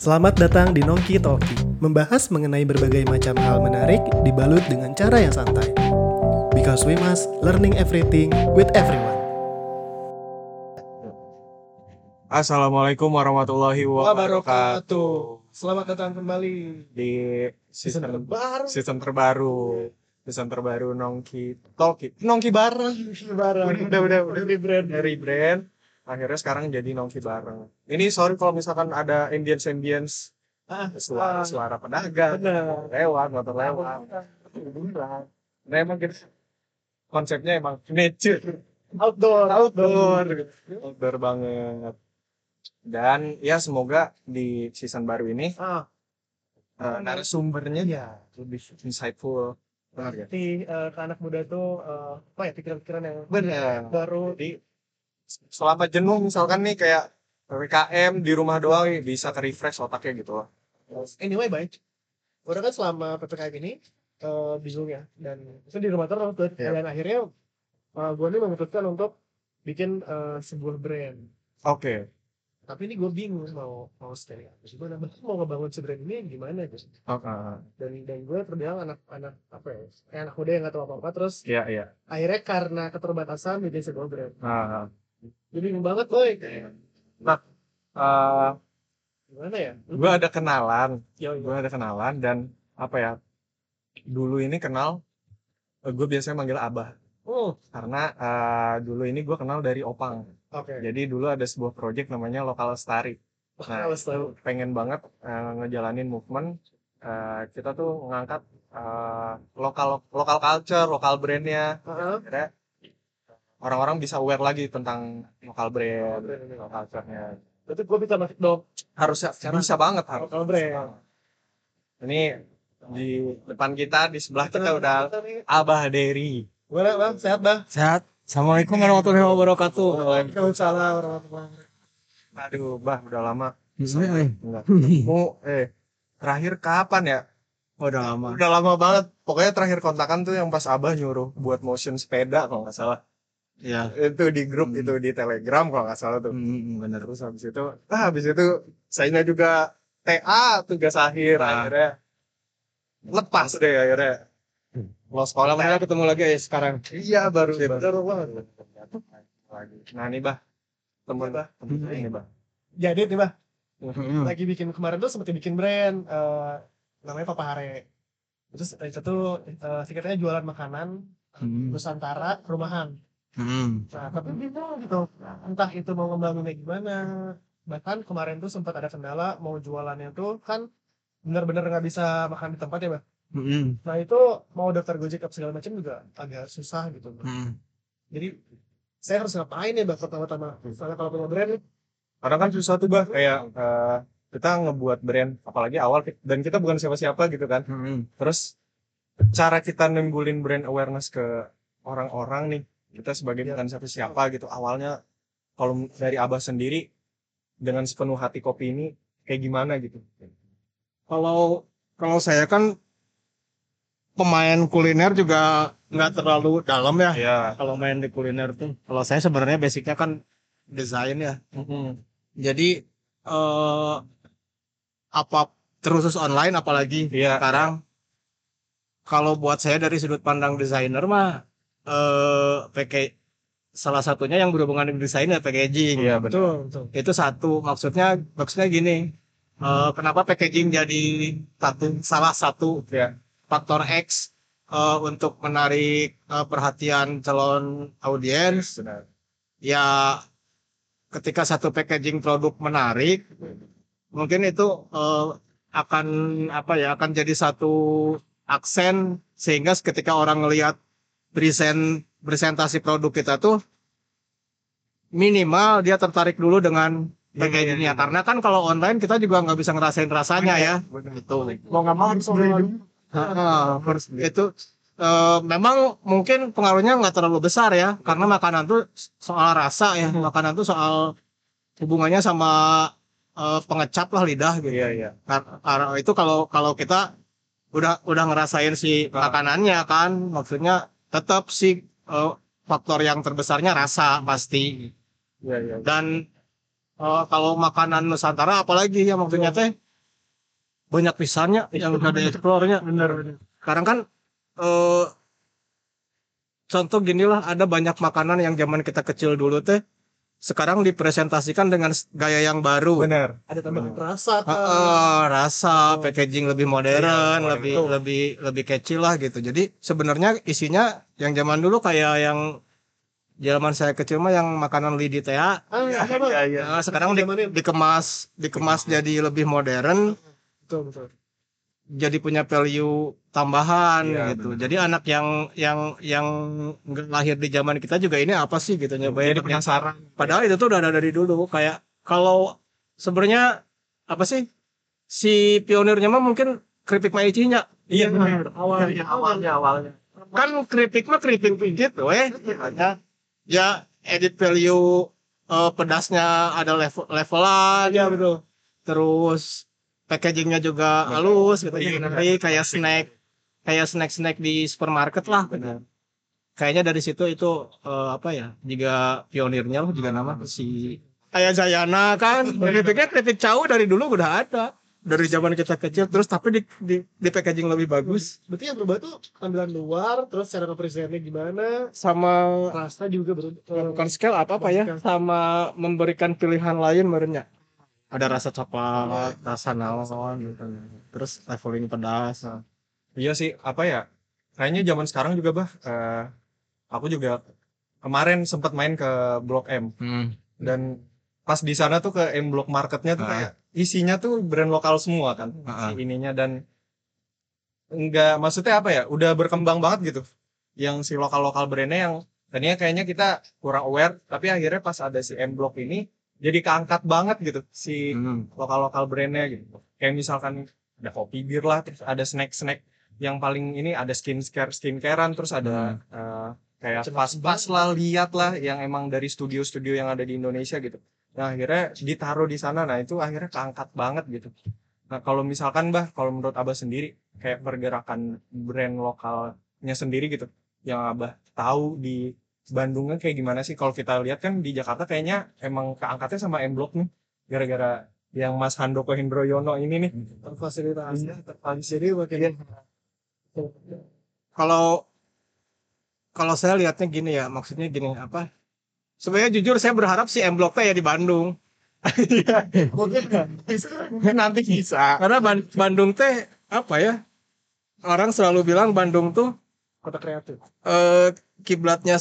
Selamat datang di Nongki Talki, membahas mengenai berbagai macam hal menarik dibalut dengan cara yang santai. Because we must learning everything with everyone. Assalamualaikum warahmatullahi wabarakatuh. Selamat datang kembali Di season season baru. season terbaru, season terbaru Nongki Talki, Nongki bareng. Bareng. Udah udah udah Dari brand. dari brand. Akhirnya sekarang jadi Nongki bareng. Ini sorry kalau misalkan ada ambience ambience Ah, suara ah, suara pedagang benar. lewat motor lewat. Nah emang gitu. Konsepnya emang nature. Outdoor, outdoor. Outdoor banget. Dan ya semoga di season baru ini Ah, uh, narasumbernya ya. lebih insightful. Ya Nanti eh, ke anak muda tuh eh, apa ya pikiran-pikiran yang benar. baru. Jadi selama jenuh misalkan nih kayak PPKM di rumah doang nih, bisa ke refresh otaknya gitu loh anyway baik. Udah kan selama ppkm ini eh bingung ya. Dan itu di rumah terus. Iya. dan akhirnya gue nih memutuskan untuk bikin eh, sebuah brand. Oke. Tapi ini gue bingung mau mau stay apa sih. Bahkan mau ngebangun si brand ini gimana gitu oke. Dan dan gue terbilang anak-anak apa ya kayak anak muda yang nggak tahu apa apa terus iya iya. akhirnya karena keterbatasan bikin sebuah brand. Nah jadi bingung banget boy. Uh, gimana ya? gue ada kenalan. Yo, gue ada kenalan dan apa ya dulu ini kenal gue biasanya manggil abah. Oh. Karena eh, dulu ini gue kenal dari opang. Oke. Jadi dulu ada sebuah project namanya lokal lestari. Nah itu pengen banget eh, ngejalanin movement eh, kita tuh ngangkat eh, lokal lokal culture lokal brandnya. Heeh. akhirnya orang-orang bisa aware lagi tentang lokal brand brand ini. lokal culture-nya berarti gue bisa masuk dong harusnya bisa banget harus lokal brand ini di depan kita di sebelah kita udah Abah Derry Gimana bang? Sehat bang? Sehat. Assalamualaikum warahmatullahi wabarakatuh. Waalaikumsalam warahmatullahi wabarakatuh. aduh bah udah lama Bismillah. enggak mau eh terakhir kapan ya Oh, udah lama. udah lama banget pokoknya terakhir kontakan tuh yang pas abah nyuruh buat motion sepeda kalau nggak salah Ya. itu di grup Hmm. itu di telegram kalau nggak salah tuh Hmm, bener. terus habis itu ah habis itu saya juga TA tugas akhir Ah. akhirnya lepas deh akhirnya lost kontak Alhamdulillah ketemu lagi ya sekarang. iya baru Iya, baru banget lagi nah nih bah temen Iya, Bah. temen Hmm. ini bah Jadi nih bang, Hmm. lagi bikin kemarin tuh sempet bikin brand eh, namanya Papa Hare. Terus eh, itu tuh eh, singkatnya jualan makanan Hmm. Nusantara rumahan. Hmm. Nah tapi bingung gitu, entah itu mau ngembanginnya gimana. Bahkan kemarin tuh sempat ada kendala mau jualannya tuh kan benar-benar nggak bisa makan di tempat ya bang. Hmm. Nah itu mau daftar Gojek apa segala macam juga agak susah gitu. Bang. Hmm. Jadi saya harus ngapain ya bang pertama-tama? Soalnya kalau punya brand karena kan susah tuh bah kayak eh, kita ngebuat brand apalagi awal dan kita bukan siapa-siapa gitu kan Hmm. terus cara kita nimbulin brand awareness ke orang-orang nih kita sebagai Iya. bukan siapa-siapa gitu awalnya kalau dari abah sendiri dengan sepenuh hati kopi ini kayak gimana gitu Kalau kalau saya kan pemain kuliner juga nggak terlalu dalam ya. ya Kalau main di kuliner tuh. Kalau saya sebenarnya basicnya kan desain ya. Jadi eh apa terus online apalagi Iya. sekarang kalau buat saya dari sudut pandang desainer mah eh pakai salah satunya yang berhubungan dengan desain ya packaging. iya betul betul. Itu satu maksudnya maksudnya gini. eh, kenapa packaging jadi satu salah satu ya faktor X eh, untuk menarik eh, perhatian calon audiens benar ya ketika satu packaging produk menarik mungkin itu eh, akan apa ya akan jadi satu aksen sehingga ketika orang ngelihat present presentasi produk kita tuh minimal dia tertarik dulu dengan packagingnya. karena kan kalau online kita juga nggak bisa ngerasain rasanya ya. Itu mau nggak mau harus beli itu eh, memang mungkin pengaruhnya nggak terlalu besar ya. Karena makanan tuh soal rasa ya. Makanan tuh soal hubungannya sama eh, pengecap lah lidah gitu. Iya iya. Kar- karena itu kalau kalau kita udah udah ngerasain si makanannya kan maksudnya tetap si eh, faktor yang terbesarnya rasa pasti. Iya iya. Dan eh, kalau makanan Nusantara apalagi ya maksudnya teh banyak pisannya yang udah di explore-nya bener bener sekarang kan eh contoh gini lah ada banyak makanan yang zaman kita kecil dulu teh sekarang dipresentasikan dengan gaya yang baru. Benar. Ada tambahan rasa kan Heeh, rasa packaging lebih modern, Iya, modern. lebih lebih lebih kecil lah gitu. Jadi sebenarnya isinya yang zaman dulu kayak yang zaman saya kecil mah yang makanan lidi teh. ah, iya, Bang. iya Nah, sekarang di- dikemas dikemas jadi lebih modern, betul betul jadi punya value tambahan Iya, gitu. benar. Jadi anak yang yang yang lahir di zaman kita juga ini apa sih gitu nyobain. jadi penasaran Padahal itu tuh udah ada dari dulu. Kayak kalau sebenarnya apa sih si pionirnya mah mungkin keripik maicinya. iya benar awalnya Iya, awalnya awalnya Kan keripik mah keripik pijit weh. Hanya ya edit value eh, pedasnya ada level levelan. iya betul Terus packagingnya juga halus gitu. Iya, Jadi kayak snack kayak snack-snack di supermarket lah. benar. Kayaknya dari situ itu eh, apa ya? Juga pionirnya lah juga nama si kayak Zayana kan? Keripiknya keripik cau dari dulu udah ada. Dari zaman kita kecil terus tapi di di, di packaging lebih bagus. Berarti yang berubah tuh tampilan luar terus cara ngepresentnya gimana? Sama rasa juga berubah. bukan scale apa apa ya sama memberikan pilihan lain merenya ada rasa coklat rasa naon gitu. Terus leveling pedas. Iya sih apa ya kayaknya zaman sekarang juga bah eh, aku juga kemarin sempat main ke Blok M. Dan pas di sana tuh ke M Block Marketnya tuh Ah. kayak isinya tuh brand lokal semua kan Ah. si ininya. Dan enggak maksudnya apa ya udah berkembang banget gitu. Yang si lokal lokal brandnya yang tadinya kayaknya kita kurang aware tapi akhirnya pas ada si M Block ini jadi keangkat banget gitu si Hmm. lokal lokal brandnya gitu. Kayak misalkan ada kopi bir lah terus ada snack snack yang paling ini ada skincare skincarean terus ada eh, kayak pas pas lah lihat lah yang emang dari studio-studio yang ada di Indonesia gitu. Nah akhirnya ditaruh di sana. Nah itu akhirnya keangkat banget gitu. Nah kalau misalkan bah kalau menurut abah sendiri kayak pergerakan brand lokalnya sendiri gitu yang abah tahu di Bandungnya kayak gimana sih? Kalau kita lihat kan di Jakarta kayaknya emang keangkatnya sama M Block nih gara-gara yang Mas Handoko Hendroyono ini nih. Terfasilitasi Iya, jadi makin kalau kalau saya lihatnya gini ya maksudnya gini apa? Sebenarnya jujur saya berharap si M Block teh ya di Bandung. Mungkin bisa. Nanti bisa. Karena Ban- Bandung teh apa ya? Orang selalu bilang Bandung tuh kota kreatif eh, kiblatnya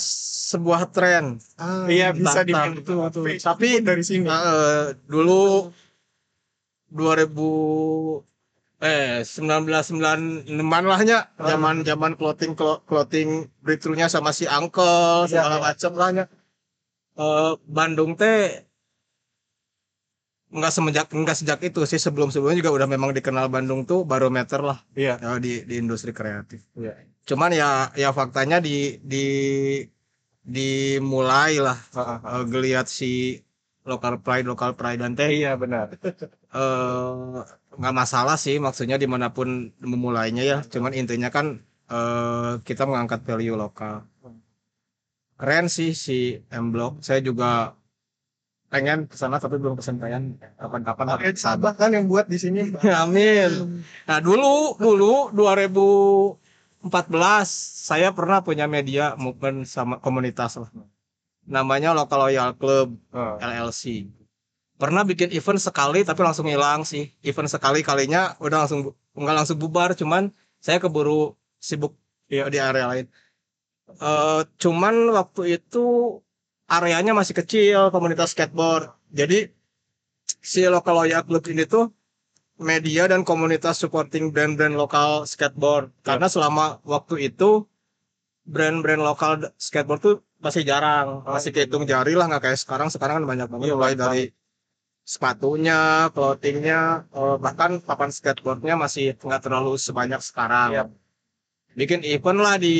sebuah tren ah, iya bisa dibilang betul. tapi dari sini Eh, dulu 2000 eh 1996-an lahnya zaman zaman clothing clo- clothing breakthrough-nya sama si Uncle Iya, segala iya. macam lahnya. Eh Bandung teh nggak semenjak nggak sejak itu sih. Sebelum sebelumnya juga udah memang dikenal Bandung tuh barometer lah. Iya. Ya, di di industri kreatif. iya. Cuman ya ya faktanya di di dimulai lah Heeh. eh, geliat si local pride local pride dan teh. Iya benar. Eh nggak masalah sih maksudnya di mana pun memulainya ya. Cuman intinya kan eh kita mengangkat value lokal. Keren sih si M Block. Saya juga pengen ke sana tapi belum kesampaian kapan-kapan Oke, Sabah kan yang buat di sini amin nah dulu dulu 2014 saya pernah punya media movement sama komunitas lah namanya Local Loyal Club Oh, LLC. Pernah bikin event sekali tapi langsung hilang sih. Event sekali kalinya udah langsung nggak langsung bubar, cuman saya keburu sibuk ya di area lain. Eh cuman waktu itu areanya masih kecil komunitas skateboard. Jadi si Local Loyal Club ini tuh media dan komunitas supporting brand-brand lokal skateboard. Karena selama waktu itu brand-brand lokal skateboard tuh masih jarang, Oh, masih iya, kehitung jari lah nggak kayak sekarang. Sekarang kan banyak banget Iya, mulai dari sepatunya, clothingnya, eh, bahkan papan skateboardnya masih nggak terlalu sebanyak sekarang. Iya. Bikin event lah di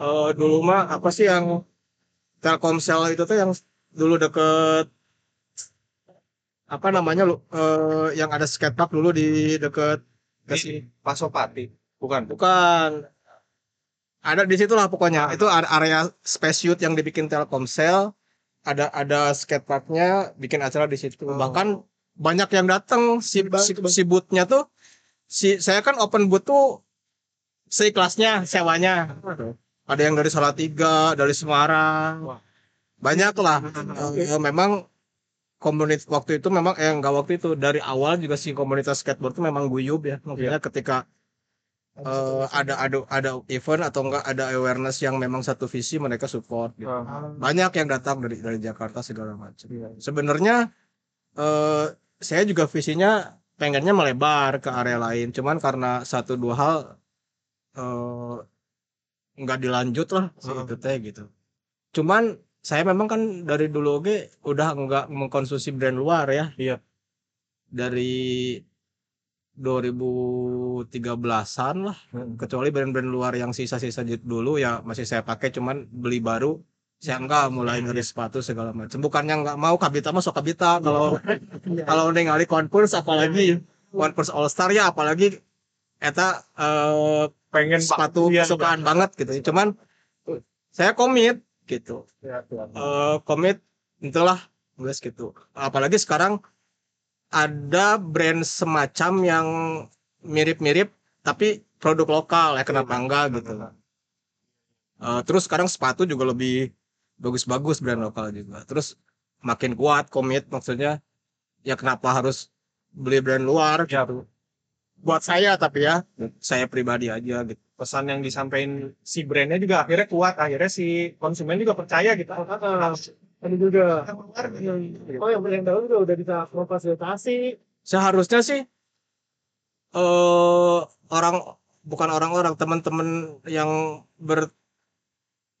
eh, dulu mah apa sih yang Telkomsel itu tuh yang dulu deket apa namanya lu eh, yang ada skatepark dulu di deket ke di. Pasopati bukan Bukan. Ada di situ lah pokoknya. Itu area space youth yang dibikin Telkomsel. Ada ada skateparknya, bikin acara di situ. Oh. Bahkan banyak yang datang si, si, si bootnya tuh si saya kan open boot tuh seikhlasnya sewanya ada yang dari Salatiga dari Semarang. Wah. banyak lah. Eh, memang komunitas waktu itu memang eh enggak waktu itu dari awal juga si komunitas skateboard itu memang guyub ya. Maksudnya ketika eh, ada ada ada event atau enggak ada awareness yang memang satu visi mereka support gitu. Ah, banyak yang datang dari dari Jakarta segala macam. Iya. sebenarnya eh saya juga visinya pengennya melebar ke area lain. Cuman karena satu dua hal eh nggak dilanjut lah si Heeh. itu teh gitu. Cuman saya memang kan dari dulu oke udah nggak mengkonsumsi brand luar ya. Iya. dari 2013-an lah. Hmm. kecuali brand-brand luar yang sisa-sisa dulu ya masih saya pakai cuman beli baru saya enggak mulai dari sepatu segala macam. Bukannya enggak mau kabita mah sok kabita. Kalau kalau ningali Converse apalagi Converse All Star ya apalagi eta eh, pengen sepatu Iya, kesukaan banget gitu. Cuman saya komit gitu. Iya, iya. eh komit itulah guys gitu. Apalagi sekarang ada brand semacam yang mirip-mirip tapi produk lokal. Ya kenapa enggak gitu. Eh, terus sekarang sepatu juga lebih bagus-bagus brand lokal juga. Terus makin kuat komit maksudnya ya kenapa harus beli brand luar Ya, gitu buat saya tapi ya. Saya pribadi aja gitu. Pesan yang disampaikan si brandnya juga akhirnya kuat. Akhirnya si konsumen juga percaya gitu. Ada juga. Oh yang paling tahu juga udah bisa memfasilitasi. seharusnya sih eh orang bukan orang-orang teman-teman yang ber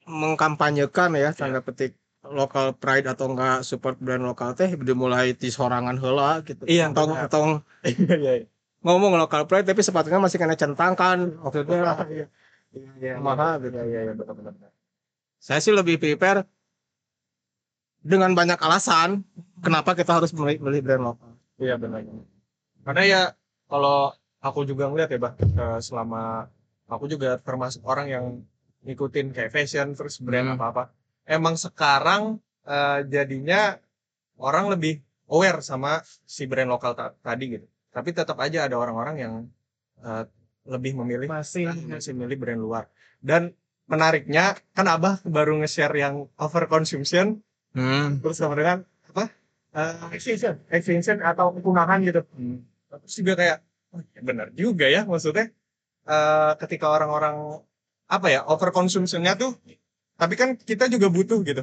mengkampanyekan ya tanda petik lokal pride atau enggak support brand lokal teh dimulai di sorangan heula gitu. Iya, benar. atau iya iya ngomong lokal pride tapi sepatunya masih kena centang kan maksudnya iya iya Mahal gitu. iya iya iya betul betul saya sih lebih prepare dengan banyak alasan kenapa kita harus beli, beli brand lokal Iya benar. Karena ya kalau aku juga ngeliat ya bah eh, selama aku juga termasuk orang yang ngikutin kayak fashion terus brand Hmm. apa-apa. Emang sekarang eh, jadinya orang lebih aware sama si brand lokal ta- tadi gitu. Tapi tetap aja ada orang-orang yang eh, lebih memilih Masih. masih milih brand luar. Dan menariknya kan Abah baru nge-share yang over consumption. Hmm. terus sama dengan apa? Eh, extinction extinction atau kepunahan gitu. Terus juga kayak oh, ya benar juga ya maksudnya. Eh, ketika orang-orang apa ya over consumptionnya tuh tapi kan kita juga butuh gitu.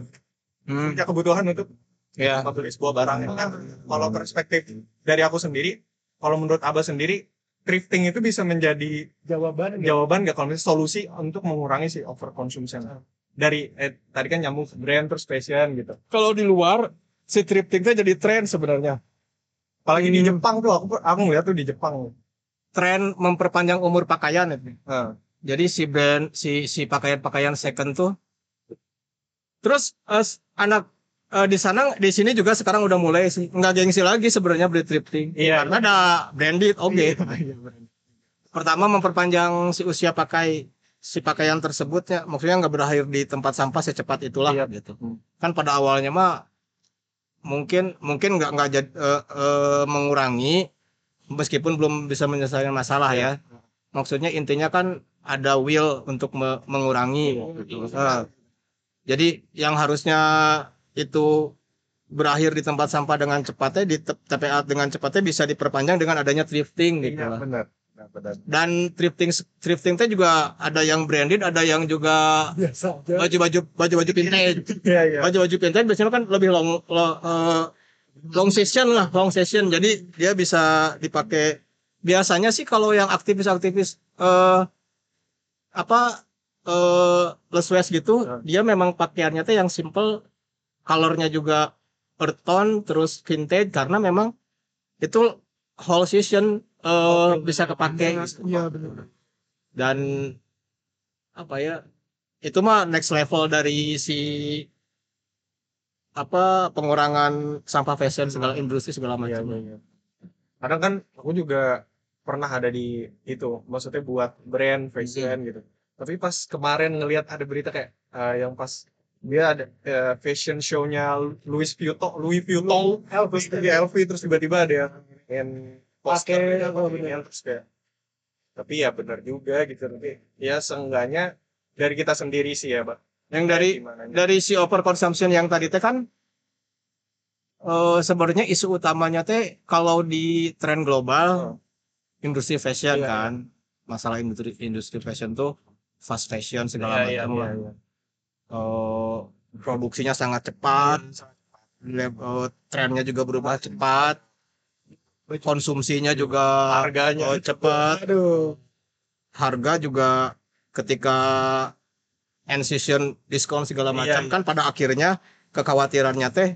Hmm. punya kebutuhan untuk ya membeli sebuah barang. Kan kalau perspektif dari aku sendiri kalau menurut Abah sendiri thrifting itu bisa menjadi Jawaban jawaban nggak? Kalau misalnya solusi untuk mengurangi si over consumption dari eh, tadi kan nyambung brand terus fashion gitu. Kalau di luar si thrifting itu jadi tren sebenarnya. Apalagi di Hmm. Jepang tuh aku aku ngeliat tuh di Jepang. Tren memperpanjang umur pakaian itu. Heeh. Jadi si brand si si pakaian-pakaian second tuh. Terus s- anak eh, di sana di sini juga sekarang udah mulai sih nggak gengsi lagi sebenarnya beli thrifting Iya. karena ada branded oke Iya, bener. pertama memperpanjang si usia pakai si pakaian tersebutnya maksudnya nggak berakhir di tempat sampah secepat itulah Iya. gitu Hmm. kan pada awalnya mah mungkin mungkin nggak nggak jad- eh, eh, mengurangi meskipun belum bisa menyelesaikan masalah ya maksudnya intinya kan ada will untuk me- mengurangi gitu. Eh, jadi yang harusnya itu berakhir di tempat sampah dengan cepatnya di TPA dengan cepatnya bisa diperpanjang dengan adanya thrifting gitu lah. benar. Nah, benar. dan thrifting thrifting teh juga ada yang branded ada yang juga aja. baju-baju baju-baju vintage Iya, iya. baju-baju vintage biasanya kan lebih long lo- eh, long session lah long session jadi dia bisa dipakai biasanya sih kalau yang aktivis-aktivis eh apa eh waste gitu Ya. dia memang pakaiannya tuh yang simple colornya juga earth tone terus vintage karena memang itu whole season eh bisa kepake gitu. Iya benar. dan apa ya itu mah next level dari si apa pengurangan sampah fashion segala industri segala Iya, macam. iya, iya. Kadang kan aku juga pernah ada di itu, maksudnya buat brand fashion gitu. Tapi pas kemarin ngelihat ada berita kayak eh, yang pas dia ada eh, fashion show-nya Louis Vuitton Louis Vuitton. LV terus tiba-tiba ada yang Pakai, yang oh, beginian, terus kayak tapi ya benar juga gitu. Tapi ya seenggaknya dari kita sendiri sih ya pak yang dari Gimana dari si overconsumption yang tadi teh kan eh sebenarnya isu utamanya teh kalau di tren global industri fashion Oh. Iya, kan. Masalah industri industri fashion tuh fast fashion segala Iya, iya, macam iya, lah. iya. Eh, produksinya sangat cepat eh, trennya juga berubah cepat konsumsinya juga harganya oh, cepat Aduh. harga juga ketika end season diskon segala Iya, macam iya. kan pada akhirnya kekhawatirannya teh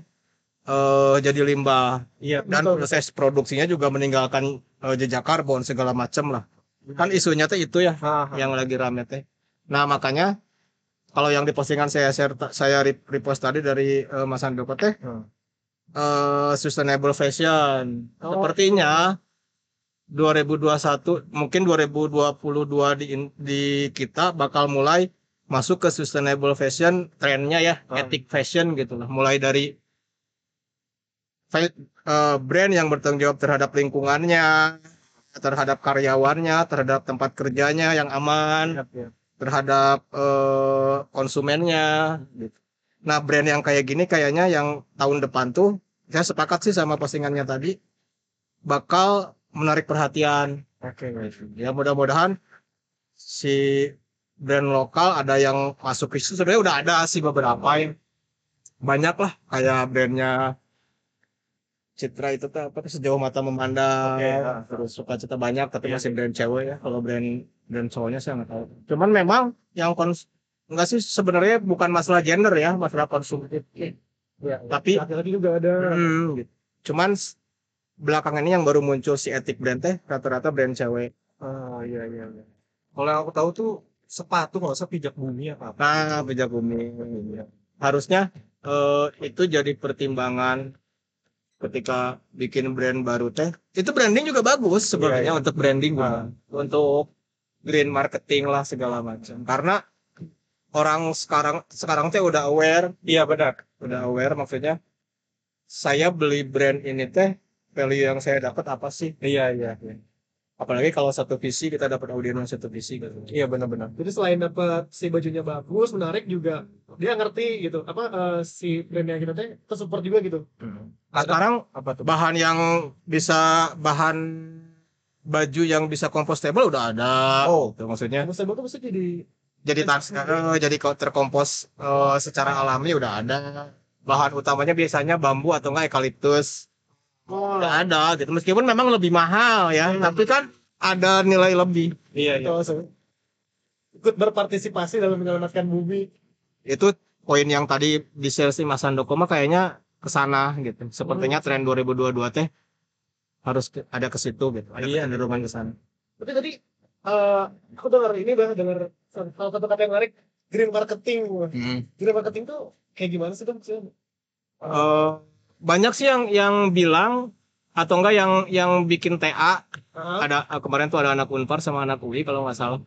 eh jadi limbah iya dan Betul. proses produksinya juga meninggalkan eh, jejak karbon segala macam lah kan isunya teh itu ya Haha. yang lagi rame teh nah makanya kalau yang di postingan saya share saya re- repost tadi dari eh, Mas Andoko teh Hmm. eh, sustainable fashion Oh. sepertinya 2021 mungkin 2022 di di kita bakal mulai masuk ke sustainable fashion trennya ya Hmm. ethic fashion gitu lah mulai dari eh, brand yang bertanggung jawab terhadap lingkungannya terhadap karyawannya terhadap tempat kerjanya yang aman Iya, iya. Terhadap eh, konsumennya gitu. Nah, brand yang kayak gini kayaknya yang tahun depan tuh saya sepakat sih sama postingannya tadi bakal menarik perhatian. oke Ya mudah-mudahan si brand lokal ada yang masuk ke situ sebenarnya udah ada sih beberapa yang banyak lah kayak brandnya Citra itu tuh apa tuh, sejauh mata memandang Oke, ya. terus suka cita banyak tapi Iya. masih brand cewek ya kalau brand brand cowoknya saya nggak tahu cuman memang yang kons enggak sih sebenarnya bukan masalah gender ya masalah konsumtif Ya, Tapi- laki-laki juga ada. Hmm, gitu. cuman belakangan ini yang baru muncul si etik brand teh rata-rata brand cewek oh iya iya iya. kalau yang aku tahu tuh sepatu nggak usah pijak bumi apa apa nah pijak bumi harusnya eh, itu jadi pertimbangan ketika bikin brand baru teh itu branding juga bagus sebenarnya Iya, iya. untuk branding Ah. untuk green marketing lah segala macam. Karena orang sekarang sekarang teh udah aware iya benar udah aware maksudnya saya beli brand ini teh value yang saya dapat apa sih? Iya iya iya. Apalagi kalau satu visi kita dapat audiens satu visi gitu. Iya benar-benar. Jadi selain dapat si bajunya bagus, menarik juga dia ngerti gitu apa eh, si brandnya kita teh tersupport juga gitu. Nah, sekarang apa tuh? bahan yang bisa bahan baju yang bisa compostable udah ada Oh. gitu. maksudnya. Combustible tuh bisa jadi jadi tas eh, jadi kok terkompos eh, secara alami udah ada. Bahan utamanya biasanya bambu atau enggak eukaliptus. Oh, udah ada gitu. Meskipun memang lebih mahal ya. Tapi kan ada nilai lebih. Iya iya. Betul, so. ikut berpartisipasi dalam menyelamatkan bumi. itu poin yang tadi di share si Mas Andoko mah kayaknya ke sana gitu. Sepertinya tren 2022 teh harus ke- ada ke situ gitu ada Iya. kecenderungan ke sana Tapi tadi eh aku dengar ini bah dengar salah satu kata yang menarik green marketing. Wah, Green marketing tuh kayak gimana sih tuh maksudnya? Eh, banyak sih yang yang bilang atau enggak yang yang bikin TA Ah, ada kemarin tuh ada anak Unpar sama anak UI kalau nggak salah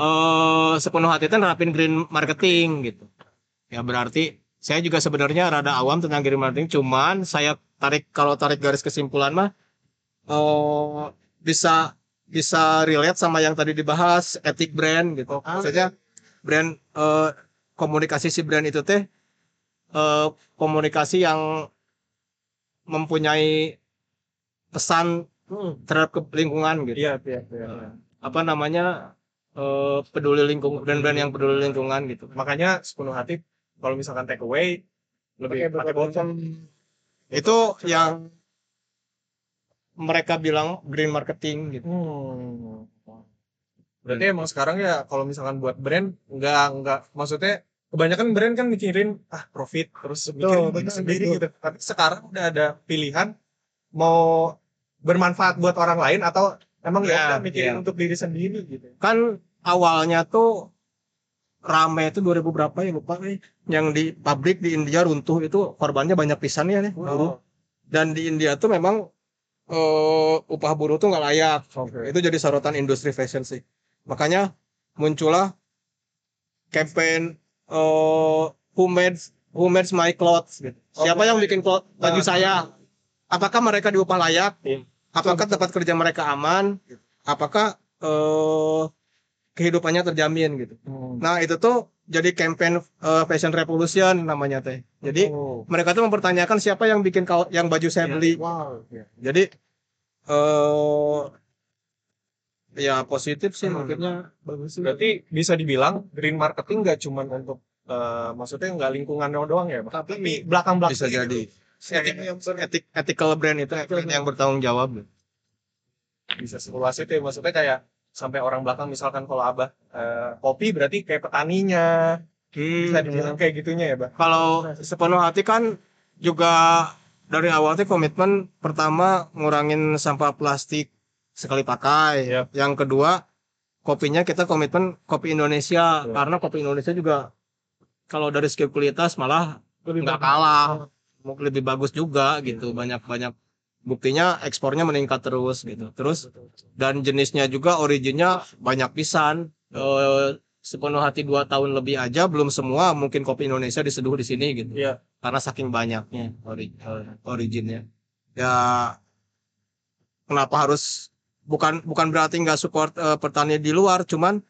eh sepenuh hati kan nerapin green marketing gitu ya berarti saya juga sebenarnya rada awam tentang green marketing cuman saya tarik kalau tarik garis kesimpulan mah eh bisa bisa relate sama yang tadi dibahas etik brand gitu. Maksudnya brand eh, komunikasi si brand itu teh eh, komunikasi yang mempunyai pesan hmm. terhadap ke lingkungan gitu. Iya iya iya apa namanya eh, peduli lingkungan brand-brand yang peduli lingkungan gitu. Makanya sepenuh hati kalau misalkan take away lebih pakai botol. Itu yang mereka bilang green marketing gitu Hmm. Berarti emang sekarang ya kalau misalkan buat brand nggak nggak maksudnya kebanyakan brand kan mikirin ah profit terus mikirin betul, sendiri betul. gitu. Tapi sekarang udah ada pilihan mau bermanfaat buat orang lain atau emang ya, Ya, udah mikirin ya. untuk diri sendiri gitu. kan awalnya tuh rame itu 2000 berapa ya lupa nih yang di pabrik di India runtuh itu korbannya banyak pisan ya nih buruh. dan di India tuh memang eh, upah buruh tuh nggak layak Oke. itu jadi sorotan industri fashion sih makanya muncullah campaign eh, who made who made my clothes gitu. Oh, Siapa yang bikin clothes baju Ah. saya? Apakah mereka diupah layak? Iya. Apakah tempat kerja mereka aman? Apakah eh kehidupannya terjamin gitu. Hmm. Nah, itu tuh jadi campaign eh, fashion revolution namanya teh. Jadi Oh. mereka tuh mempertanyakan siapa yang bikin kau yang baju saya Iya. beli. Wow. Iya. Jadi eh ya positif sih Hmm. maksudnya bagus sih. Berarti bisa dibilang green marketing nggak cuma untuk eh, maksudnya nggak lingkungan doang ya, Pak? tapi belakang belakang bisa jadi etik, etik ethical brand itu brand yang bertanggung jawab. bisa seluas itu ya maksudnya kayak sampai orang belakang misalkan kalau abah eh, kopi berarti kayak petaninya bisa dibilang kayak gitunya ya, Bah? Kalau sepenuh hati kan juga dari awal tuh komitmen pertama ngurangin sampah plastik sekali pakai. Yap. Yang kedua kopinya kita komitmen kopi Indonesia Yap. karena kopi Indonesia juga kalau dari segi kualitas malah Lebih nggak kalah mungkin lebih bagus juga gitu banyak banyak buktinya ekspornya meningkat terus gitu. Terus dan jenisnya juga originnya banyak pisan. Eh, sepenuh hati dua tahun lebih aja belum semua mungkin kopi Indonesia diseduh di sini gitu. Iya. karena saking banyaknya ori- eh, originnya. Ya kenapa harus bukan bukan berarti nggak support eh, petani di luar cuman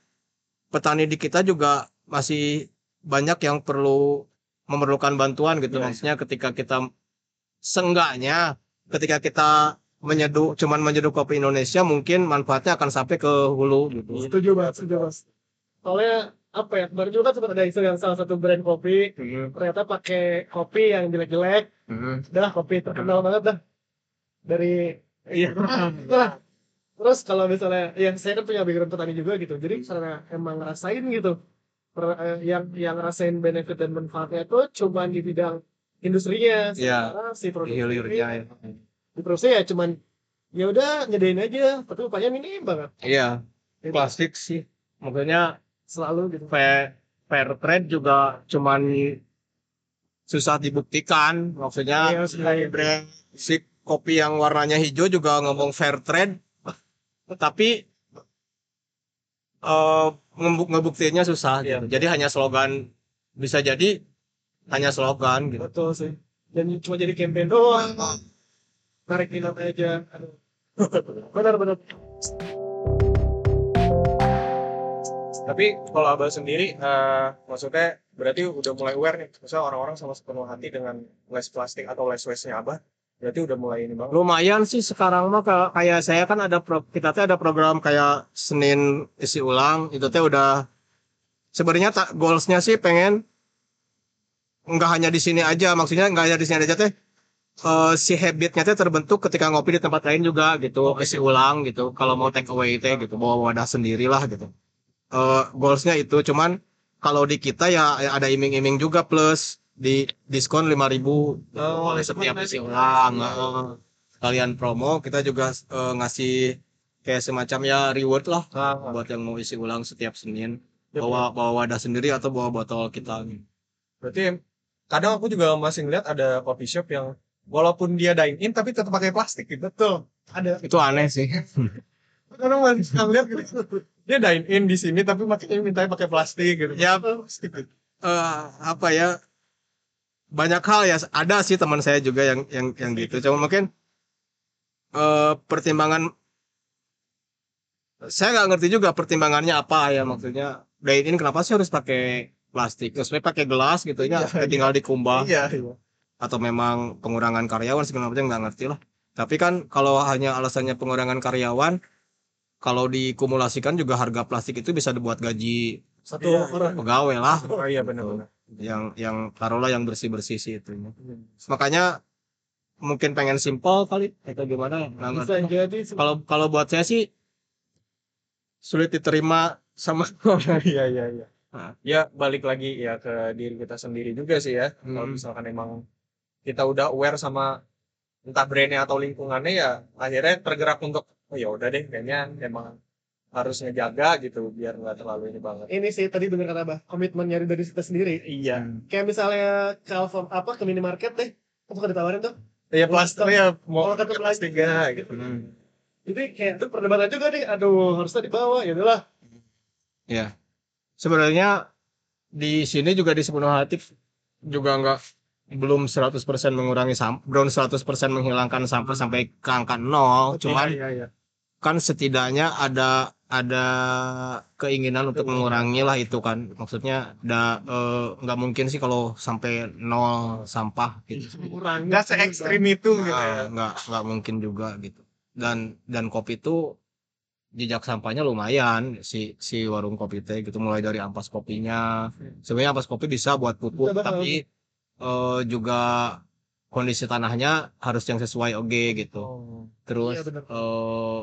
petani di kita juga masih banyak yang perlu memerlukan bantuan gitu. Iya. maksudnya ketika kita seenggaknya ketika kita menyeduh cuman menyeduh kopi Indonesia mungkin manfaatnya akan sampai ke hulu gitu. Setuju banget setuju mas. Soalnya apa ya kemarin juga kan sempat ada isu yang salah satu brand kopi. Ternyata pakai kopi yang jelek-jelek. Udah kopi terkenal banget dah. Dari Iya. nah, terus kalau misalnya yang saya kan punya background petani juga gitu. Jadi karena emang ngerasain gitu. Per- eh, yang yang ngerasain benefit dan manfaatnya itu cuma di bidang industrinya Iya. sementara si produk hilirnya ya. di produksi ya cuman ya udah nyedain aja tapi upahnya minim banget iya Jadi plastik sih maksudnya selalu gitu fair, fair trade juga cuman susah dibuktikan maksudnya Iya, susah. brand si kopi yang warnanya hijau juga ngomong fair trade tapi eh ngebuk ngebuktinya susah Iya. gitu. jadi hanya slogan bisa jadi hanya slogan gitu. Betul sih. Dan cuma jadi campaign doang. Narik minat aja. Aduh. Benar benar. Tapi kalau abah sendiri, eh, maksudnya berarti udah mulai aware nih, misalnya orang-orang sama sepenuh hati dengan less plastik atau less waste-nya abah, berarti udah mulai ini banget. lumayan sih sekarang mah ka- kayak saya kan ada pro, kita tuh ada program kayak Senin isi ulang itu teh udah sebenarnya tak goalsnya sih pengen nggak hanya di sini aja maksudnya nggak hanya di sini aja teh eh, si habitnya teh terbentuk ketika ngopi di tempat lain juga gitu isi ulang gitu kalau mau take away teh gitu bawa wadah sendiri lah gitu. Eh, goalsnya itu cuman kalau di kita ya, ya ada iming-iming juga plus di diskon 5000 ribu. Oh, oleh setiap isi ulang eh. kalian promo kita juga eh, ngasih kayak semacam ya reward lah Nah, buat yang mau isi ulang setiap Senin. Bawa bawa wadah sendiri atau bawa botol kita. Berarti kadang aku juga masih ngeliat ada coffee shop yang walaupun dia dine in tapi tetap pakai plastik gitu. Betul. Ada. itu aneh sih Kadang masih ngeliat gitu. Dia dine in di sini tapi makanya mintanya pakai plastik gitu. Ya. plastik gitu. Eh, apa ya banyak hal ya ada sih teman saya juga yang yang yang gitu cuma mungkin eh pertimbangan saya nggak ngerti juga pertimbangannya apa ya maksudnya dine in kenapa sih harus pakai plastik. Terus pakai gelas gitu ya Iya, tinggal dikumbah. Iya, iya. atau memang pengurangan karyawan segala macam nggak ngerti lah. Tapi kan kalau hanya alasannya pengurangan karyawan kalau dikumulasikan juga harga plastik itu bisa dibuat gaji satu Iya, orang. pegawai lah. Oh iya benar-benar. yang yang taruhlah yang bersih bersih sih itu. Makanya mungkin pengen simpel kali atau gimana nggak bisa jadi kalau kalau buat saya sih sulit diterima sama Iya iya iya. Nah. Ya balik lagi ya ke diri kita sendiri juga sih ya. Kalau Hmm. misalkan emang kita udah aware sama entah brandnya atau lingkungannya ya akhirnya tergerak untuk oh ya udah deh kayaknya emang harus ngejaga gitu biar nggak terlalu ini banget. ini sih tadi bener kata bah komitmen nyari dari kita sendiri Iya. kayak misalnya ke apa ke minimarket deh aku suka ditawarin tuh Ya plastik ya mau Kalau kata plastik ya gitu. Hmm. jadi kayak itu perdebatan juga nih aduh harusnya dibawa ya udahlah ya sebenarnya di sini juga di sepenuh hati juga nggak belum 100% mengurangi sampah, belum 100% menghilangkan sampah sampai ke angka nol. Cuman iya, iya. kan setidaknya ada ada keinginan untuk mengurangi lah itu kan. Maksudnya da, eh, nggak mungkin sih kalau sampai nol sampah gitu. kurang nggak se ekstrim itu gitu Nah, ya. nggak nggak mungkin juga gitu. Dan dan kopi itu jejak sampahnya lumayan si si warung kopi teh gitu mulai dari ampas kopinya sebenarnya ampas kopi bisa buat pupuk tapi eh, juga kondisi tanahnya harus yang sesuai oge gitu Oh. terus Iya, eh,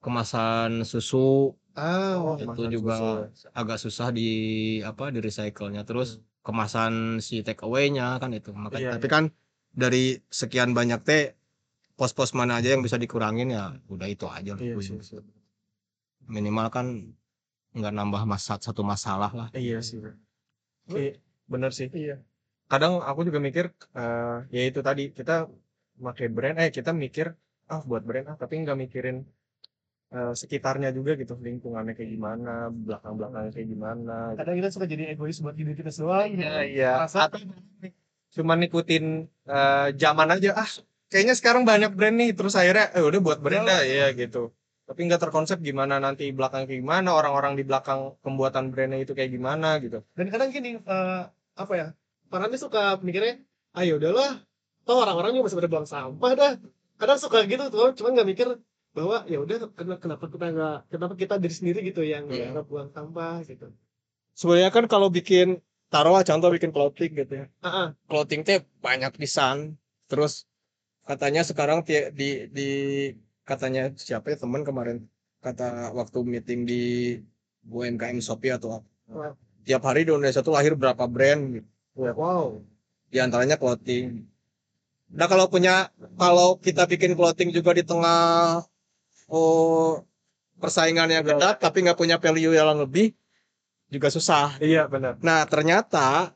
kemasan susu ah Oh, itu juga susu. agak susah di apa di recycle-nya terus kemasan si take away-nya kan itu makanya Iya, tapi kan dari sekian banyak teh pos-pos mana aja yang bisa dikurangin ya udah itu aja. Iya. Minimal kan nggak nambah masa satu masalah lah Iya sih. Iya, bener sih. iya Kadang aku juga mikir, eh ya itu tadi kita pakai brand, eh kita mikir ah buat brand ah, tapi nggak mikirin eh, sekitarnya juga gitu, lingkungannya kayak gimana, belakang belakangnya kayak gimana. gitu. kadang kita suka jadi egois buat diri kita doang Iya, iya. Rasa- Atau cuma ngikutin eh, zaman aja ah kayaknya sekarang banyak brand nih terus akhirnya eh udah buat brand dah ya gitu tapi nggak terkonsep gimana nanti belakang kayak gimana orang-orang di belakang pembuatan brandnya itu kayak gimana gitu. Dan kadang gini eh, apa ya orang ini suka mikirnya ayo udahlah toh orang-orang juga masih pada buang sampah dah. Kadang suka gitu tuh cuman nggak mikir bahwa ya udah ken- kenapa kita nggak kenapa kita diri sendiri gitu yang Hmm. nggak buang sampah gitu. Sebenarnya kan kalau bikin taruh contoh bikin clothing gitu ya. Ah ah. clothing teh banyak desain terus katanya sekarang di di katanya siapa ya teman kemarin kata waktu meeting di UMKM Shopee atau apa Wah. tiap hari di Indonesia tuh lahir berapa brand gitu. wow di antaranya clothing. Nah kalau punya kalau kita bikin clothing juga di tengah oh persaingan yang ketat tapi nggak punya value yang lebih juga susah. iya benar Nah ternyata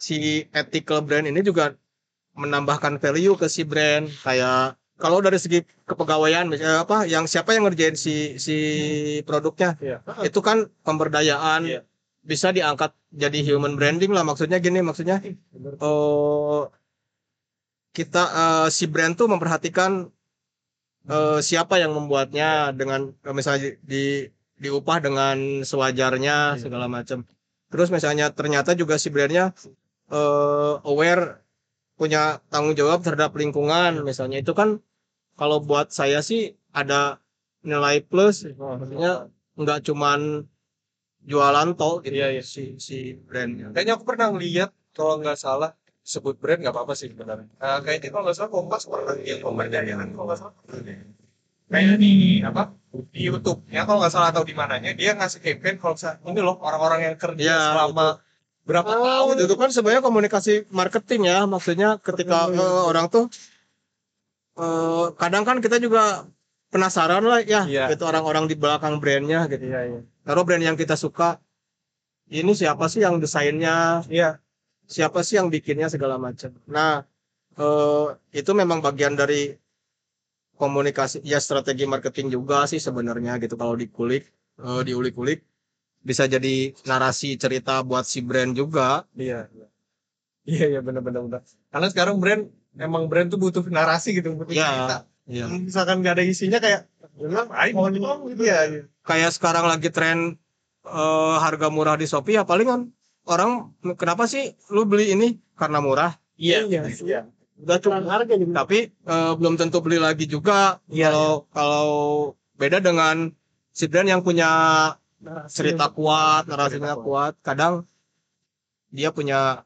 si ethical brand ini juga menambahkan value ke si brand kayak kalau dari segi kepegawaian misalnya apa yang siapa yang ngerjain si si produknya Iya. itu kan pemberdayaan Iya. bisa diangkat jadi human branding lah maksudnya gini maksudnya oh kita eh, si brand tuh memperhatikan eh, siapa yang membuatnya dengan eh, misalnya di diupah dengan sewajarnya Iya. segala macam terus misalnya ternyata juga si brandnya eh, aware punya tanggung jawab terhadap lingkungan misalnya. Itu kan kalau buat saya sih ada nilai plus. Maksudnya nggak cuman jualan toh gitu Iya, iya. si si brandnya. Kayaknya aku pernah lihat kalau nggak salah sebut brand nggak apa-apa sih sebenarnya. Eh, kayaknya kalau nggak salah kompas pernah yang pemberdayaan kalau nggak salah pernah deh. kayak di apa? Di YouTube. Ya kalau nggak salah atau di mananya dia ngasih campaign kalau misalnya ini loh orang-orang yang kerja Iya, selama berapa Oh, tahun itu kan sebenarnya komunikasi marketing ya maksudnya ketika Betul. eh, orang tuh eh, kadang kan kita juga penasaran lah ya Iya. gitu orang-orang di belakang brandnya gitu. Iya iya. Kalau brand yang kita suka ini siapa sih yang desainnya? Iya. Siapa sih yang bikinnya segala macam. Nah eh, itu memang bagian dari komunikasi ya strategi marketing juga sih sebenarnya gitu kalau dikulik eh, diulik-ulik bisa jadi narasi cerita buat si brand juga. Iya. Iya iya iya benar karena sekarang brand emang brand tuh butuh narasi gitu butuh Iya. cerita. Iya. misalkan nggak ada isinya kayak ya ayo ngomong gitu ya iya. kayak sekarang lagi tren eh, harga murah di Shopee ya paling kan orang kenapa sih lu beli ini? Karena murah. Iya Iya. iya. Udah Kurang harga gitu tapi eh, belum tentu beli lagi juga. Iya, kalau kalau beda dengan si brand yang punya Narasi cerita kuat narasinya Cerita kuat kadang dia punya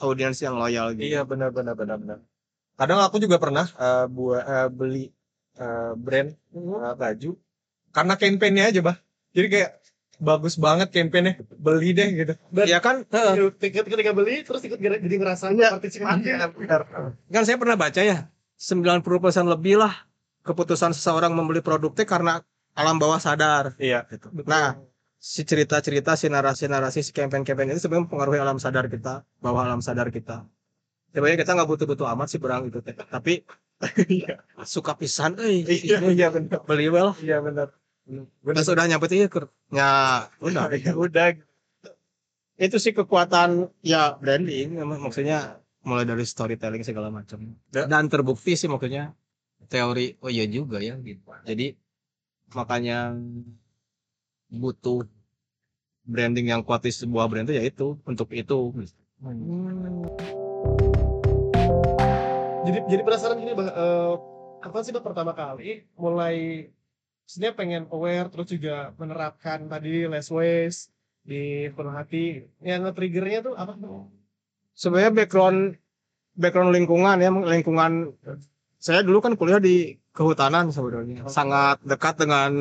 audiens yang loyal gitu Iya benar benar benar benar. Kadang aku juga pernah eh, buat eh, beli eh, brand eh, baju karena campaignnya aja bah. Jadi kayak bagus banget campaignnya beli deh gitu. ya kan tiket ketika beli terus ikut jadi ngerasain Iya. partisipasi benar. kan saya pernah baca ya 90% lebih lah keputusan seseorang membeli produknya karena alam bawah sadar Iya. gitu. nah si cerita-cerita si narasi-narasi si campaign-campaign itu sebenarnya mempengaruhi alam sadar kita bawah alam sadar kita sebenarnya kita nggak butuh-butuh amat sih berang itu tapi Iya suka pisan eh iya iya benar. beli well Iya benar. Pas udah nyampe tuh ya. Ya, udah. Ya udah. itu sih kekuatan ya branding mak- maksudnya mulai dari storytelling segala macam Ya. dan terbukti sih maksudnya teori oh iya juga ya gitu jadi makanya butuh branding yang kuat di sebuah brand itu yaitu untuk itu. Jadi jadi penasaran gini bang eh, kapan sih bang pertama kali mulai sebenarnya pengen aware terus juga menerapkan tadi less waste di penuh hati? Yang nge-triggernya tuh apa tuh? sebenarnya background background lingkungan ya lingkungan saya dulu kan kuliah di kehutanan sebenarnya. Sangat dekat dengan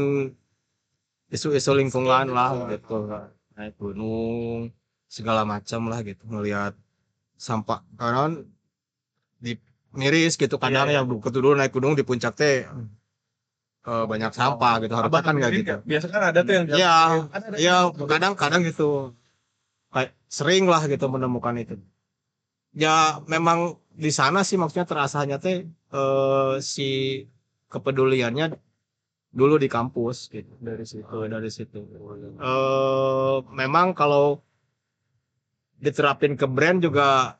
isu-isu lingkungan lah gitu naik gunung segala macam lah gitu melihat sampah. Karena di miris gitu kadang Iya, ya begitu dulu naik gunung di puncak teh eh, banyak sampah gitu harusnya kan nggak gitu. Biasa kan ada tuh yang Iya, Ada- ada- iya kadang-kadang gitu. Kayak sering lah gitu menemukan itu. Ya memang di sana sih maksudnya terasanya teh eh, si kepeduliannya dulu di kampus gitu. Dari situ. Dari situ. Eh memang kalau diterapin ke brand juga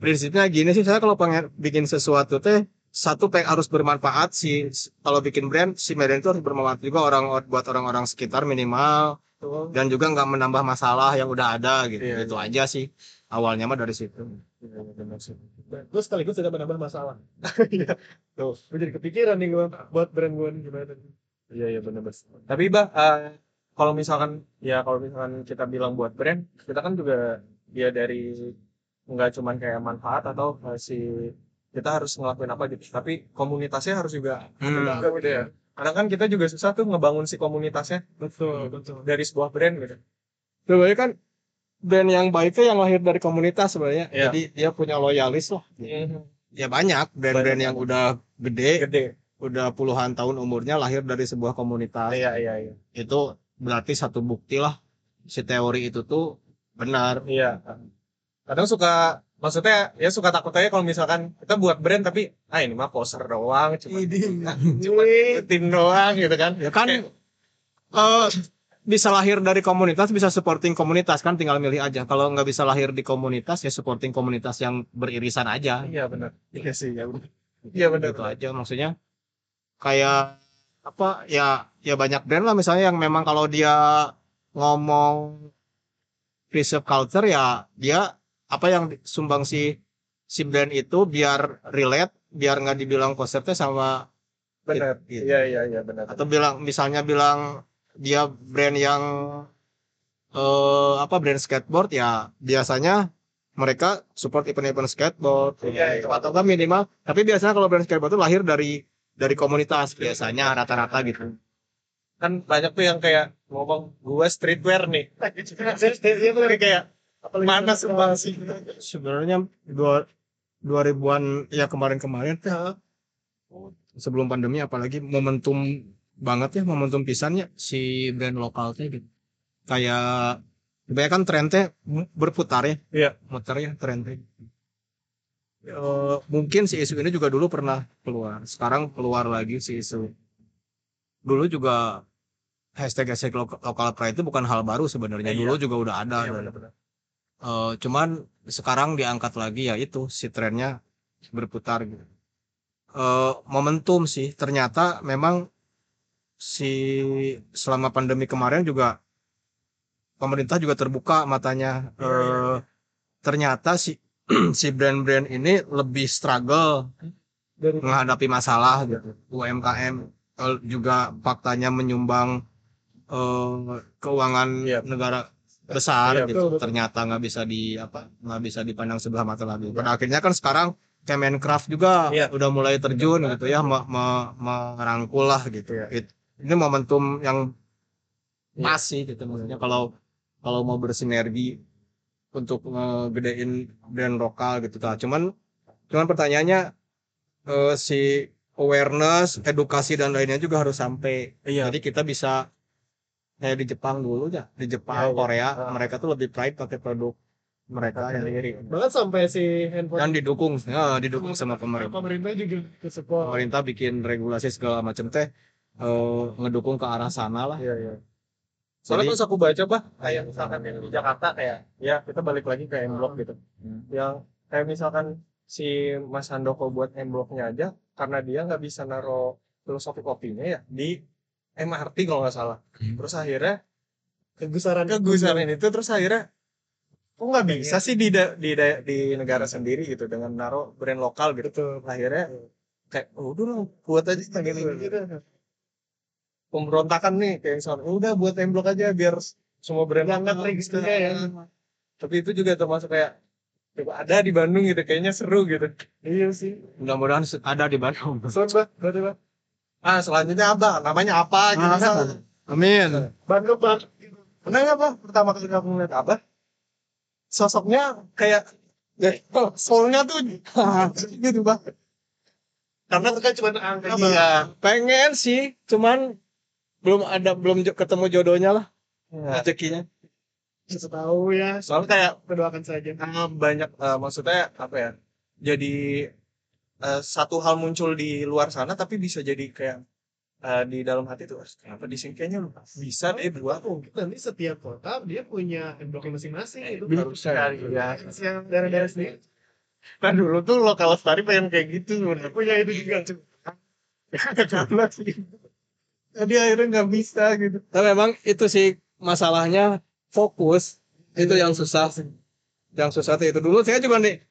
prinsipnya gini sih saya kalau pengen bikin sesuatu teh satu peng harus bermanfaat sih kalau bikin brand si brand itu harus bermanfaat juga orang buat orang-orang sekitar minimal. Dan juga nggak menambah masalah yang udah ada gitu. Iya, itu aja sih awalnya mah dari situ terus sekaligus tidak menambah masalah Iya. tuh gue jadi kepikiran nih gue buat brand gue nih gimana Iya iya benar benar. Tapi bah eh, kalau misalkan ya kalau misalkan kita bilang buat brand, kita kan juga ya dari nggak cuman kayak manfaat atau eh, si kita harus ngelakuin apa gitu. Tapi komunitasnya harus juga Hmm. gitu ya. Karena kan kita juga susah tuh ngebangun si komunitasnya betul betul dari sebuah brand gitu. sebenarnya kan brand yang baik itu yang lahir dari komunitas sebenarnya Iya. jadi dia punya loyalis lah ya banyak brand-brand yang udah gede Gede. udah puluhan tahun umurnya lahir dari sebuah komunitas Iya iya iya. itu berarti satu bukti lah si teori itu tuh benar Iya. Kadang suka maksudnya ya suka takut aja kalau misalkan kita buat brand tapi ah ini mah poster doang cuma cuma tim doang gitu kan. ya kan Kayak- eh, bisa lahir dari komunitas bisa supporting komunitas kan tinggal milih aja kalau nggak bisa lahir di komunitas ya supporting komunitas yang beririsan aja Iya benar. Iya sih ya benar. Iya benar. gitu aja maksudnya kayak apa ya ya banyak brand lah misalnya yang memang kalau dia ngomong preserve culture ya dia apa yang sumbang si si brand itu biar relate biar nggak dibilang konsepnya sama Benar. Gitu. Iya iya iya benar. atau bilang misalnya bilang dia brand yang eh apa brand skateboard ya biasanya mereka support event-event skateboard Iya, iya. atau kan minimal tapi biasanya kalau brand skateboard itu lahir dari dari komunitas biasanya rata-rata gitu Kan banyak tuh yang kayak ngomong gua streetwear nih. Tuh kayak mana sumbang sih? sebenarnya dua dua ribuan ya kemarin-kemarin Ya, sebelum pandemi apalagi momentum banget ya momentum pisannya si brand lokal teh gitu kayak kebanyakan tren teh berputar ya Iya. muter ya tren teh Eh, mungkin si isu ini juga dulu pernah keluar sekarang keluar lagi si isu dulu juga hashtag hashtag lokal, lokal pride itu bukan hal baru sebenarnya Iya. dulu juga udah ada Iya benar-benar. Eh, cuman sekarang diangkat lagi ya itu si trennya berputar gitu. Eh, momentum sih ternyata memang si selama pandemi kemarin juga pemerintah juga terbuka matanya. Iya, Eh, ternyata si si brand-brand ini lebih struggle dari menghadapi masalah gitu. UMKM juga faktanya menyumbang eh, keuangan Iya. negara besar Iya, gitu. betul, betul. Ternyata nggak bisa di apa nggak bisa dipandang sebelah mata lagi. Pada akhirnya kan sekarang Kemencraft juga Iya. udah mulai terjun gitu ya me- me- merangkul lah gitu. It- ini momentum yang Iya. pas sih gitu maksudnya kalau kalau mau bersinergi untuk ngegedein brand lokal gitu ta. Cuman cuman pertanyaannya eh, si awareness, edukasi dan lainnya juga harus sampai. Iya. Jadi kita bisa kayak di Jepang dulu ya, di Jepang, Iya, iya. Korea, Ah. mereka tuh lebih pride pakai produk mereka sendiri. bahkan sampai si handphone dan didukung, ya, didukung sama pemerintah. pemerintah juga support Pemerintah bikin regulasi segala macam teh eh, ngedukung ke arah sana lah. Iya iya. soalnya Jadi- pas aku baca bah kayak misalkan yang di Jakarta kayak ya kita balik lagi ke M Block gitu. Yang kayak misalkan si Mas Handoko buat M Blocknya aja karena dia nggak bisa naro filosofi kopinya ya di MRT kalau nggak salah. Terus akhirnya kegusaran kegusaran itu terus akhirnya kok nggak bisa sih di da- di da- di negara sendiri gitu dengan naro brand lokal gitu. Betul akhirnya kayak "Oh, udah lah buat aja. Gitu pemberontakan nih kayak misalnya udah buat M Block aja biar semua brand lokal registernya bisa." ya. tapi itu juga termasuk kayak coba ada di Bandung gitu kayaknya seru gitu. Iya sih. Mudah-mudahan ada di Bandung. Berarti bah ah selanjutnya apa? Namanya apa gitu Ah, amin. Banget gitu. pernah nggak apa pertama kali aku ngeliat apa? Sosoknya kayak ya, soulnya tuh gitu bah karena itu kan cuma angka Bang. iya pengen sih cuman belum ada belum ketemu jodohnya lah. Ya, rezekinya. Tahu ya. Soalnya kayak kita doakan saja. Eh, banyak eh, maksudnya apa ya jadi eh, satu hal muncul di luar sana tapi bisa jadi kayak eh, di dalam hati tuh "Ah, kenapa di sini kayaknya lu bisa deh buat mungkin nanti setiap kota dia punya bloknya masing-masing itu harusnya ya yang daerah-daerah sendiri. Nah dulu tuh lokal lestari pengen kayak gitu sebenarnya punya itu juga. Karena sih jadi akhirnya nggak bisa gitu. Tapi memang itu sih masalahnya fokus itu yang susah yang susah tuh itu. Dulu saya juga nih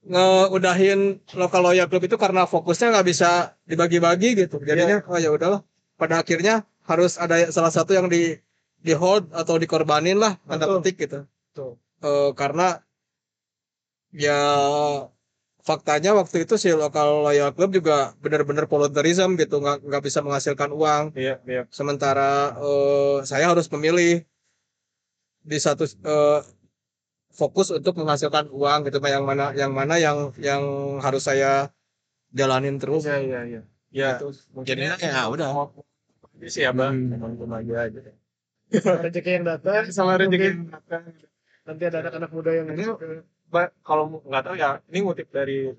ngeudahin lokal loyal club itu karena fokusnya nggak bisa dibagi-bagi gitu. Jadinya oh ya udahlah. Pada akhirnya harus ada salah satu yang di di hold atau dikorbanin lah tanda petik gitu. Betul. Eh, karena ya faktanya waktu itu si lokal loyal club juga benar-benar volunteerism gitu nggak nggak bisa menghasilkan uang. Iya iya. Sementara eh, saya harus memilih di satu eh, fokus untuk menghasilkan uang gitu yang mana yang mana yang yang harus saya jalanin terus. Iya iya iya. Ya Gitu. jadinya ya udah. ini sih ya bang Hmm. emang aja aja. Rezeki yang datang sama rezeki mungkin nanti ada anak-anak muda yang Ba- kalau nggak tahu ya ini ngutip dari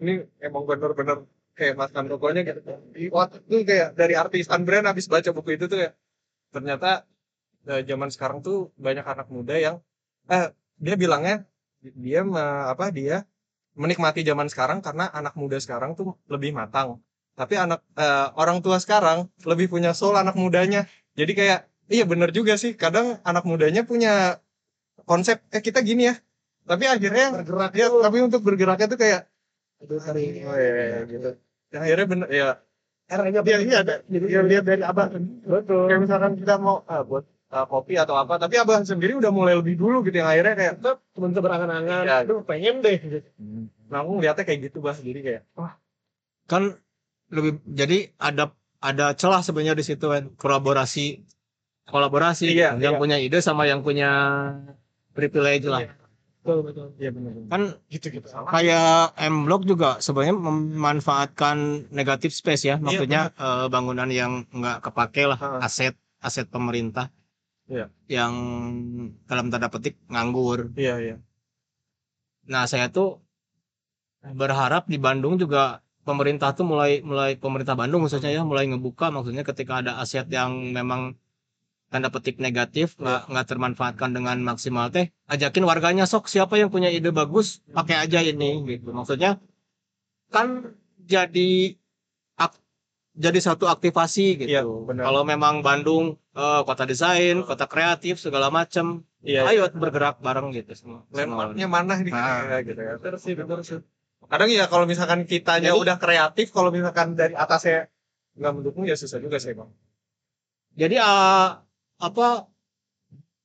ini emang bener-bener kayak Mas Kandokonya gitu. Di waktu itu kayak dari artisan brand habis baca buku itu tuh ya ternyata eh, zaman sekarang tuh banyak anak muda yang eh dia bilangnya dia apa dia menikmati zaman sekarang karena anak muda sekarang tuh lebih matang. Tapi anak eh, orang tua sekarang lebih punya soul anak mudanya. Jadi kayak iya bener juga sih kadang anak mudanya punya konsep eh kita gini ya tapi akhirnya bergerak ya tuh. tapi untuk bergeraknya tuh kayak Aduh, hari oh iya, iya, gitu. Yang akhirnya bener ya. Eranya dia lihat jadi dia lihat dari abah betul. Kayak misalkan kita mau ah, buat ah, kopi atau apa tapi abah sendiri udah mulai lebih dulu gitu yang akhirnya kayak tetap temen berangan-angan Iya. aduh pengen deh. Gitu. nah aku ngeliatnya kayak gitu bah jadi kayak. Kan lebih jadi ada ada celah sebenarnya di situ kan. Kolaborasi kolaborasi. Iya, yang iya. punya ide sama yang punya privilege lah betul betul. Iya bener kan gitu gitu kayak M Block juga sebenarnya memanfaatkan negatif space ya. Maksudnya eh, bangunan yang nggak kepake lah Ha. aset aset pemerintah Iya. yang dalam tanda petik nganggur. Iya iya. Nah saya tuh berharap di Bandung juga pemerintah tuh mulai mulai pemerintah Bandung khususnya ya mulai ngebuka. Maksudnya ketika ada aset yang memang tanda petik negatif nggak nggak termanfaatkan dengan maksimal teh ajakin warganya sok siapa yang punya ide bagus pakai aja ini gitu. Maksudnya kan jadi ak- jadi satu aktivasi gitu. Iya benar. Kalau memang Bandung eh, kota desain kota kreatif segala macam iya ayo bergerak bareng gitu semua landmarknya mana nih? Nah. kayak gitu ya. Terus sih bener sih. Kadang ya kalau misalkan kitanya Jadi- udah kreatif kalau misalkan dari atasnya nggak mendukung ya susah juga sih bang. Jadi eh, apa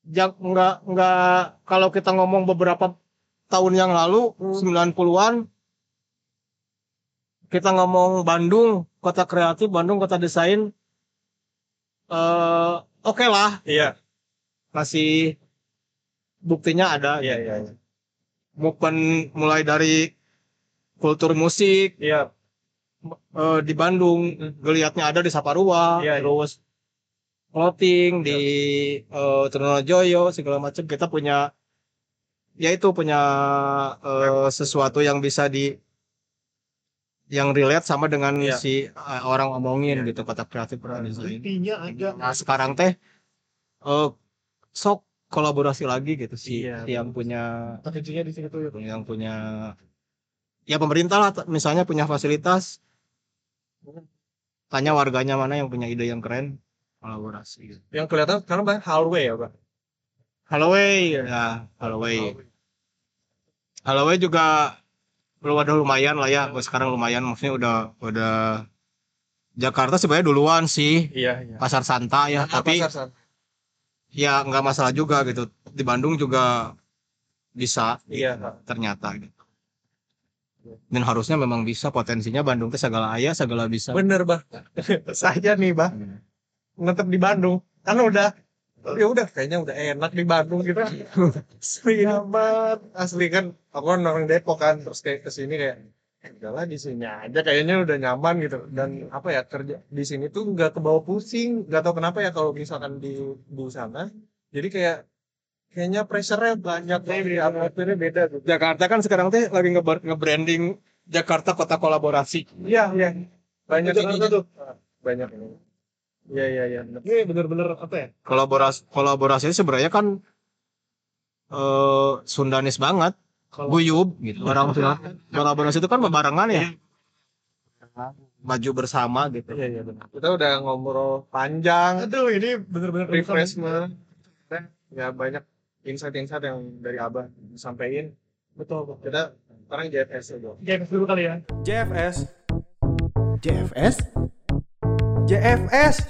jak nggak nggak kalau kita ngomong beberapa tahun yang lalu 90-an kita ngomong Bandung kota kreatif Bandung kota desain eh oke lah. Iya. Masih buktinya ada. Iya iya iya. Movement mulai dari kultur musik iya. eh, di Bandung geliatnya ada di Saparua Iya, iya. terus clothing di eh, Trunojoyo segala macam. Kita punya ya itu punya eh, sesuatu yang bisa di yang relate sama dengan Iya. si eh, orang ngomongin Iya. gitu kata kreatif intinya ada. Nah sekarang teh eh sok kolaborasi lagi gitu sih Iya, yang punya di situ ya. yang punya ya pemerintah lah misalnya punya fasilitas tanya warganya mana yang punya ide yang keren kolaborasi gitu. Yang kelihatan sekarang banyak hallway ya, Pak. Holloway ya Holloway Holloway juga belum ada lumayan lah ya buat sekarang lumayan maksudnya udah udah Jakarta sebenarnya duluan sih Iya, iya. pasar Santa ya tapi Pasar San- ya nggak masalah juga gitu di Bandung juga bisa Iya, ternyata gitu dan harusnya memang bisa potensinya Bandung itu segala ayah segala bisa bener, Bah. Saya nih, Bah. Netep di Bandung. Kan udah ya udah kayaknya udah enak di Bandung gitu. Asli. Amat. Asli kan aku kan orang Depok kan terus kayak ke sini kayak "Eh, udahlah di sini aja kayaknya udah nyaman gitu. Dan apa ya kerja di sini tuh nggak kebawa pusing. Nggak tahu kenapa ya kalau misalkan di di sana jadi kayak kayaknya pressure-nya banyak nih atmosfernya beda tuh. Jakarta kan sekarang teh lagi nge- nge-branding Jakarta kota kolaborasi. Iya iya. Banyak Jakarta ininya tuh. banyak ini iya iya iya bener. Ini bener-bener apa ya? kolaborasi kolaborasi sebenarnya kan eh Sundanis banget Kalau guyub gitu orang Sunda kolaborasi itu kan bebarengan ya maju bersama gitu Iya iya benar. Kita udah ngobrol panjang, aduh ini bener-bener refreshment, ya banyak insight-insight yang dari Abah disampaikan. Betul. Kita sekarang JFS dulu. Games dulu kali ya. JFS JFS? JFS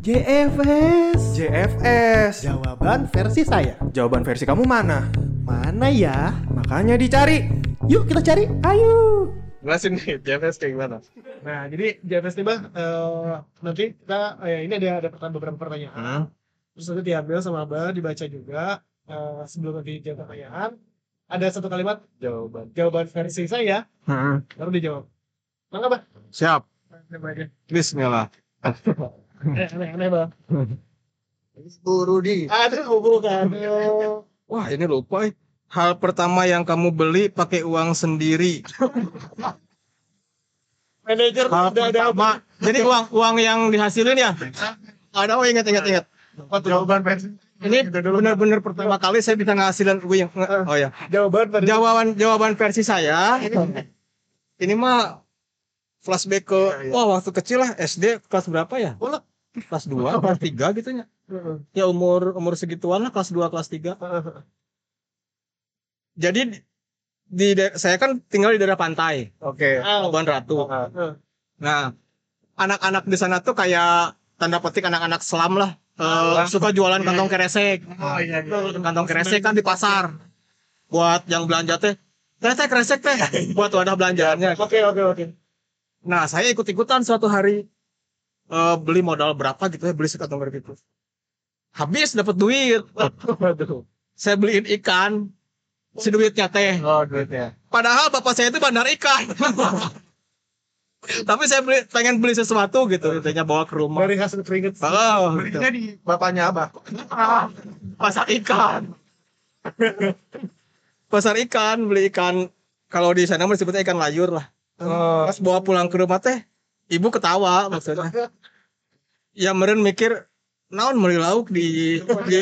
JFS. JFS Jawaban versi saya. Jawaban versi kamu mana? Mana ya? Makanya dicari Yuk kita cari. Ayo. Jelasin nih JFS kayak gimana? Nah, jadi JFS nih Bang, eh, nanti kita eh, ini ada ada pertanyaan beberapa pertanyaan. Terus nanti diambil sama Abah, dibaca juga. Eh, sebelum nanti jawab pertanyaan, ada satu kalimat Jawaban. jawaban versi saya, baru dijawab. Mangga, Bah. siap. Bismillah Eh, aneh-aneh, Bang. buru di Aduh, bukan. wah ini lupa eh. hal pertama yang kamu beli pakai uang sendiri. Manajer hal udah ada pertama. jadi uang uang yang dihasilin ya? Ada oh ingat ingat ingat. Jawaban versi. ini benar-benar pertama kali saya bisa ngasilin gue yang oh ya. jawaban versi jawaban jawaban versi saya ini mah flashback ke wah waktu kecil lah SD kelas berapa ya? Oh kelas 2 kelas 3 gitu ya ya umur umur segituan lah kelas 2 kelas 3 jadi di, saya kan tinggal di daerah pantai. Oke. Labuan Ratu. Nah anak-anak di sana tuh kayak tanda petik anak-anak selam lah. Ah. suka jualan kantong keresek. Oh iya iya. kantong kresek kan di pasar. Buat yang belanja teh teh teh kresek teh. Buat wadah belanjaannya. Oke, oke, oke. Nah saya ikut ikutan suatu hari eh, beli modal berapa gitu ya beli sekantong kresek itu habis dapat duit Waduh. saya beliin ikan si duitnya teh Oh duitnya. padahal bapak saya itu bandar ikan tapi saya beli pengen beli sesuatu gitu intinya bawa ke rumah Dari hasil keringet. oh, gitu. Belinya di bapaknya Abah. pasar ikan pasar ikan beli ikan kalau di sana disebutnya ikan layur lah Oh. pas bawa pulang ke rumah teh ibu ketawa maksudnya ya meren mikir naon meuli lauk di di,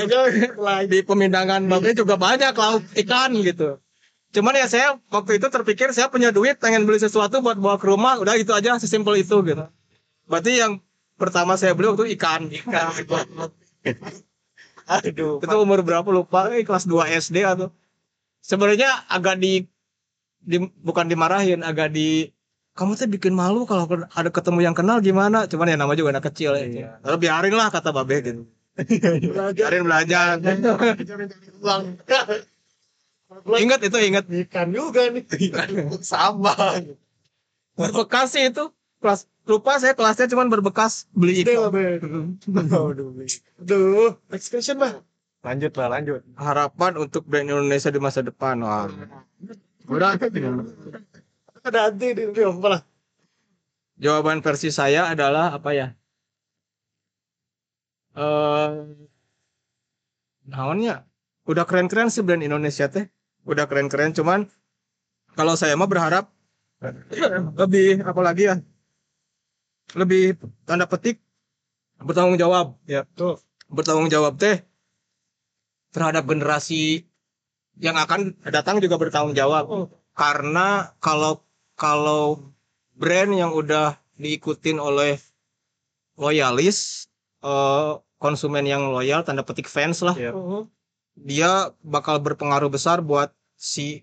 di pemindangan babnya juga banyak lauk ikan gitu cuman ya saya waktu itu terpikir saya punya duit pengen beli sesuatu buat bawa ke rumah udah itu aja sesimpel itu gitu berarti yang pertama saya beli waktu ikan ikan Aduh. itu umur berapa lupa eh, kelas 2 SD atau sebenarnya agak di, di bukan dimarahin agak di kamu tuh bikin malu kalau ada ketemu yang kenal gimana cuman ya nama juga anak kecil ya Iya. Lalu biarin lah kata babe gitu biarin belajar uang. ingat itu ingat Ikan juga nih. Sama. berbekas sih itu kelas lupa saya kelasnya cuman berbekas beli ikan. Aduh. Aduh, next question, Bah. Lanjut lah lanjut. harapan untuk brand Indonesia di masa depan wah Ada anti di lah. jawaban versi saya adalah apa ya? Eh naonnya udah keren-keren sih brand Indonesia teh. Udah keren-keren cuman kalau saya mah berharap lebih apa lagi ya? Lebih tanda petik bertanggung jawab. Ya Tuh. bertanggung jawab teh terhadap generasi yang akan datang juga bertanggung jawab karena kalau kalau brand yang udah diikutin oleh loyalis eh, konsumen yang loyal tanda petik fans lah Iya. Oh, dia bakal berpengaruh besar buat si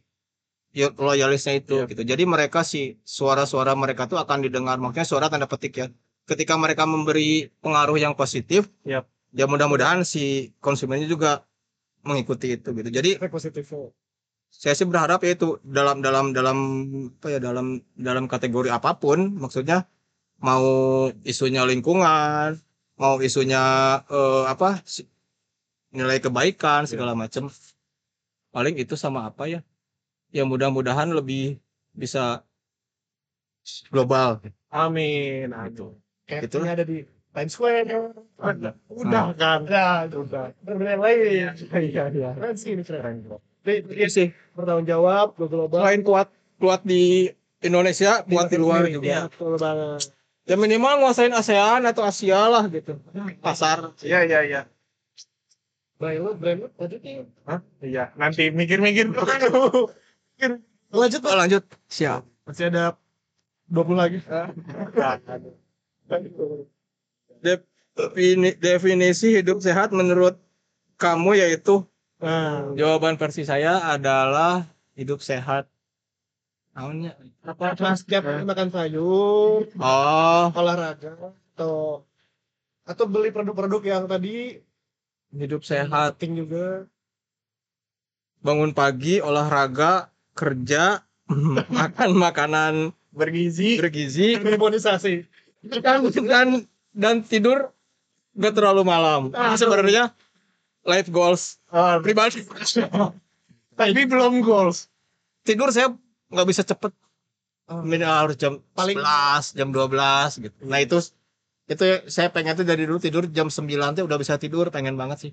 ya- loyalisnya itu Iya. gitu. Jadi mereka si suara-suara mereka tuh akan didengar. Makanya suara tanda petik ya. Ketika mereka memberi pengaruh yang positif, Yap. ya mudah-mudahan si konsumennya juga mengikuti itu gitu. Jadi efek positif saya sih berharap ya itu dalam dalam dalam apa ya dalam dalam kategori apa pun maksudnya mau isunya lingkungan mau isunya eh, apa nilai kebaikan segala macam paling itu sama apa ya ya mudah-mudahan lebih bisa global Amin. Itulah. ini ada di Times Square. Udah. udah kan? Ya udah. Yang lain. Iya iya. keren sih ini keren. Itu sih. bertanggung jawab global. Selain kuat kuat di Indonesia kuat di luar juga. Iya, betul banget. Ya minimal nguasain ASEAN atau Asia lah gitu. Pasar. Iya iya iya. brand lu brand lu lanjut nih. Hah? Iya. Nanti mikir-mikir. Dulu. lanjut Pak. lanjut. Siap. Masih ada 20 lagi Defini- definisi hidup sehat menurut kamu yaitu nah jawaban versi saya adalah hidup sehat. Naonnya? apa setiap hari makan sayur Oh, olahraga atau atau beli produk-produk yang tadi hidup sehat. penting juga Bangun pagi, olahraga, kerja, makan makanan Bergizi. bergizi imunisasi dan dan dan tidur gak terlalu malam. Ah. Sebenarnya life goals Oh, pribadi. tapi belum goals. Tidur saya nggak bisa cepet. Minimal harus jam Paling- 11, jam 12 gitu. Nah itu itu saya pengen tuh dari dulu tidur jam 9 tuh udah bisa tidur pengen banget sih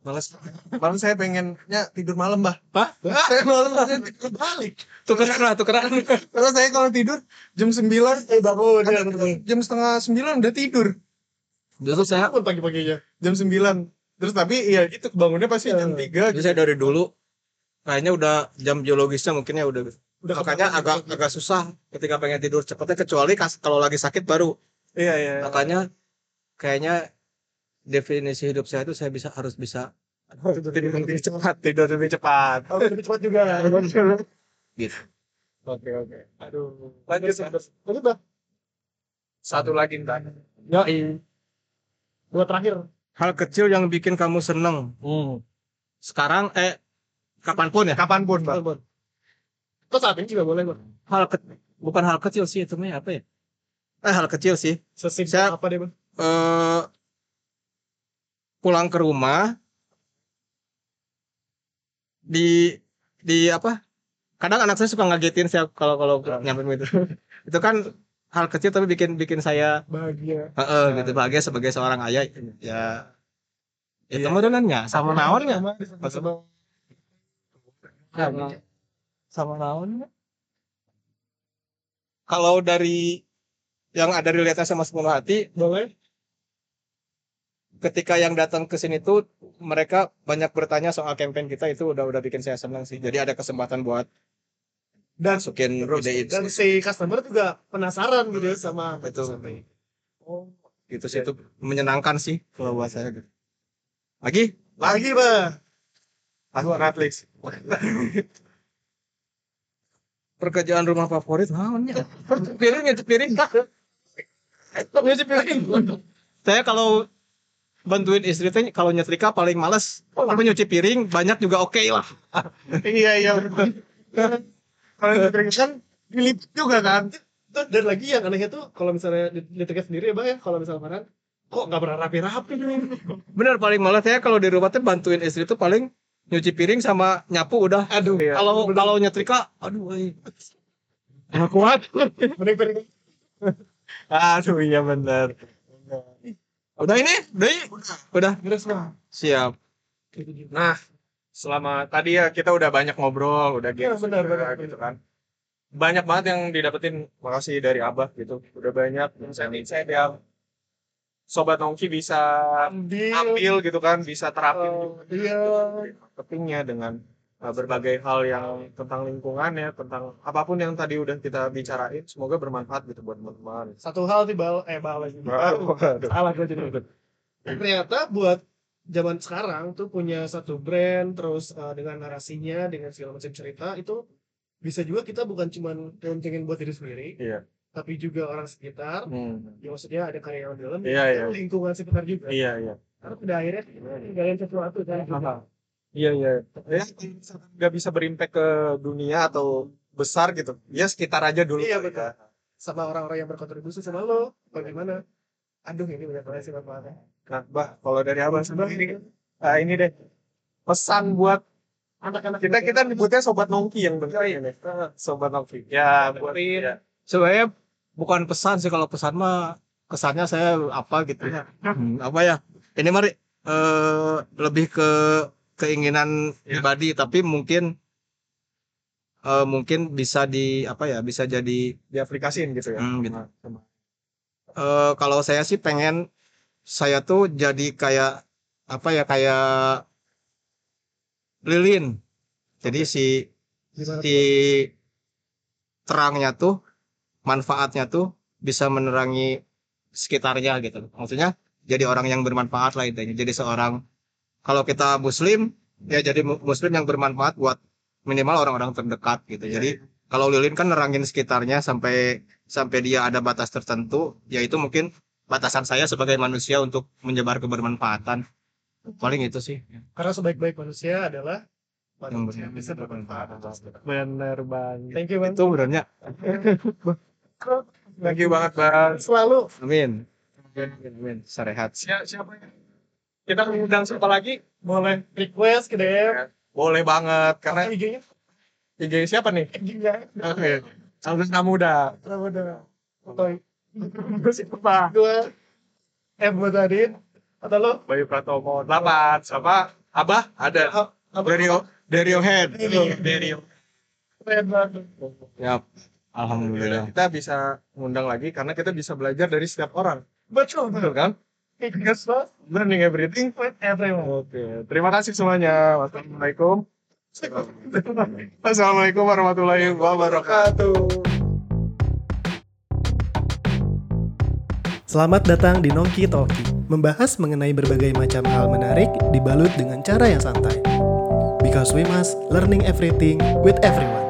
males Malam saya pengennya tidur malam, Bah. Hah? Saya malam saya tidur balik. tukeran lah tukeran Terus saya kalau tidur jam 9 eh bangun ya jam setengah 9 udah tidur. justru saya bangun pagi-paginya Jam 9. Terus tapi iya gitu bangunnya pasti jam 3 justru saya dari dulu kayaknya udah jam biologisnya mungkin ya udah udah makanya agak agak susah ketika pengen tidur cepetnya kecuali kalau lagi sakit baru Iya iya. makanya kayaknya definisi hidup saya itu saya bisa harus bisa Tidur lebih cepat, tidur lebih cepat. oh, lebih cepat juga gitu Oke oke. Aduh. lanjut Lanjut lanjut bah Satu lagi ntar. ya dua terakhir hal kecil yang bikin kamu seneng Hmm. sekarang eh kapan pun ya Kapan pun, Pak. Bon. Terus saat ini juga boleh bang hal ke- bukan hal kecil sih itu mah apa ya eh hal kecil sih. Sesimpel Saya- apa deh bang? eh pulang ke rumah di di apa? Kadang anak saya suka ngagetin saya kalau kalau nyampe itu. Itu kan hal kecil tapi bikin bikin saya bahagia. Heeh, gitu. Bahagia sebagai seorang ayah ya. Itu mah dengannya. Sama naonnya sama sama. Sama sama naonnya kalau dari yang ada relate sama sepenuh hati boleh. ketika yang datang ke sini tuh mereka banyak bertanya soal campaign kita itu udah udah bikin saya senang sih. Jadi ada kesempatan buat dan masukin ide dan si customer juga penasaran gitu ya sama Betul. oh. Gitu sih itu menyenangkan sih kalau buat saya gitu. lagi? Lagi bang Aku Netflix. pekerjaan rumah favorit naonnya Nyuci piring nyuci piring saya kalau bantuin istri teh kalau nyetrika paling males tapi nyuci piring banyak juga oke lah. Iya iya. Kalau di kan dilipet juga kan. Tuh, dan lagi yang anehnya tuh kalau misalnya tiket sendiri ya bang ya kalau misalnya makanan kok nggak pernah rapi-rapi nih bener paling males saya kalau di rumah teh bantuin istri tuh paling nyuci piring sama nyapu udah. Aduh. Kalau kalau nyetrika aduh ay. nggak kuat. Mending piring Aduh iya benar. udah ini udah ini? udah beres bang siap Nah, selama tadi ya kita udah banyak ngobrol, udah gitu, benar, benar, gitu kan. Banyak banget yang didapetin, makasih dari Abah gitu. Udah banyak insight-insight yang sobat nongki bisa ambil, ambil gitu kan bisa terapin Oh, iya. marketingnya dengan berbagai hal yang tentang lingkungan ya tentang apa pun yang tadi udah kita bicarain semoga bermanfaat gitu buat teman-teman. Satu hal bawah eh Waduh. salah gue jadi ternyata buat zaman sekarang tuh punya satu brand terus uh, dengan narasinya dengan segala macam cerita itu bisa juga kita bukan cuman pentingin buat diri sendiri Iya. tapi juga orang sekitar. Hmm. ya maksudnya ada karyawan di dalam Iya, iya. lingkungan sekitar juga. Iya iya. Karena pada akhirnya kita ninggalin sesuatu kan iya iya. Ya nggak bisa berimpact ke dunia atau besar gitu ya sekitar aja dulu Iya, kali betul. ya. sama orang-orang yang berkontribusi sama lo bagaimana aduh ini benar banget sih manfaatnya. Nah bah kalau dari abang Coba sendiri ah, ini deh. Pesan buat anak-anak kita kita nyebutnya sobat nongki yang benar ini sobat nongki. Ya buat ya. sebenarnya bukan pesan sih kalau pesan mah kesannya saya apa gitu. Hmm, apa ya? Ini mari eh, lebih ke keinginan Ya. pribadi tapi mungkin eh, mungkin bisa di apa ya bisa jadi diaplikasiin gitu ya. Hmm, gitu. Sama- eh, kalau saya sih pengen saya tuh jadi kayak apa ya kayak lilin. Jadi si Gimana si terangnya tuh manfaatnya tuh bisa menerangi sekitarnya gitu. Maksudnya jadi orang yang bermanfaat lah intinya. Jadi seorang kalau kita muslim ya jadi mu- muslim yang bermanfaat buat minimal orang-orang terdekat gitu. Jadi kalau lilin kan nerangin sekitarnya sampai sampai dia ada batas tertentu yaitu mungkin batasan saya sebagai manusia untuk menyebar kebermanfaatan. Paling itu sih. Karena sebaik-baik manusia adalah yang manusia yang bisa bermanfaat. bener banget thank you bang. Itu benernya. Thank you banget bang. Selalu. Amin. Amin amin sarehat. Siapa siapa yang kita ngundang siapa lagi? Boleh request ke DM boleh banget karena IG-nya? IG siapa nih? IG-nya oke. Alvin Muda Kenapa udah Otoy siapa gue M tadi atau lo Bayu Pratomo. 8 sama Abah? Ada. Dario. Dario Head. Dario. Yap. Alhamdulillah. kita bisa ngundang lagi karena kita bisa belajar dari setiap orang. Betul. Betul kan Ingat banget learning everything with everyone oke terima kasih semuanya wassalamualaikum Assalamualaikum warahmatullahi wabarakatuh Selamat datang di Nongki Talki, membahas mengenai berbagai macam hal menarik dibalut dengan cara yang santai. Because we must learning everything with everyone.